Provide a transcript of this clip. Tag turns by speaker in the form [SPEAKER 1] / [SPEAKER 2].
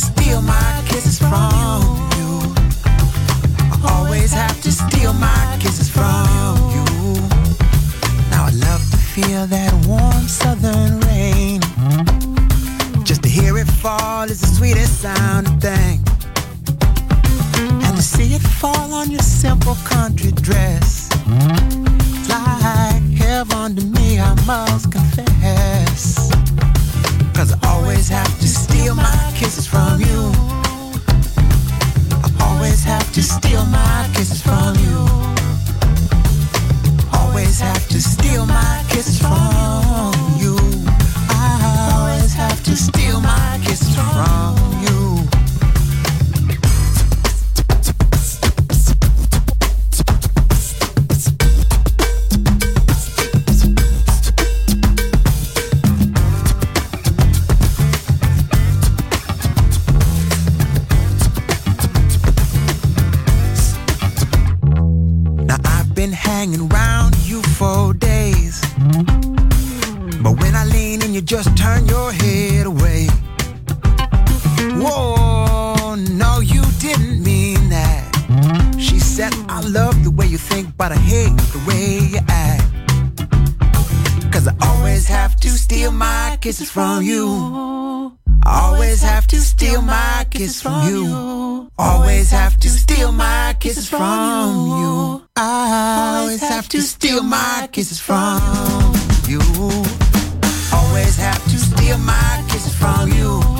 [SPEAKER 1] Steal my kisses from you. I always have to steal my kisses from you. Now I love to feel that warm southern rain. Just to hear it fall is the sweetest. And to see it fall on your simple country dress. Like heaven to me, I must confess. Cause I always have to steal my kisses from you. I always have to steal my kisses from you. Always have to steal my kisses from you. I always have to steal my kisses from you. Kisses from you. Always have to steal my kisses from you. Always have to steal my kisses from you. I always have to steal my kisses from you. Always have to steal my kisses from you.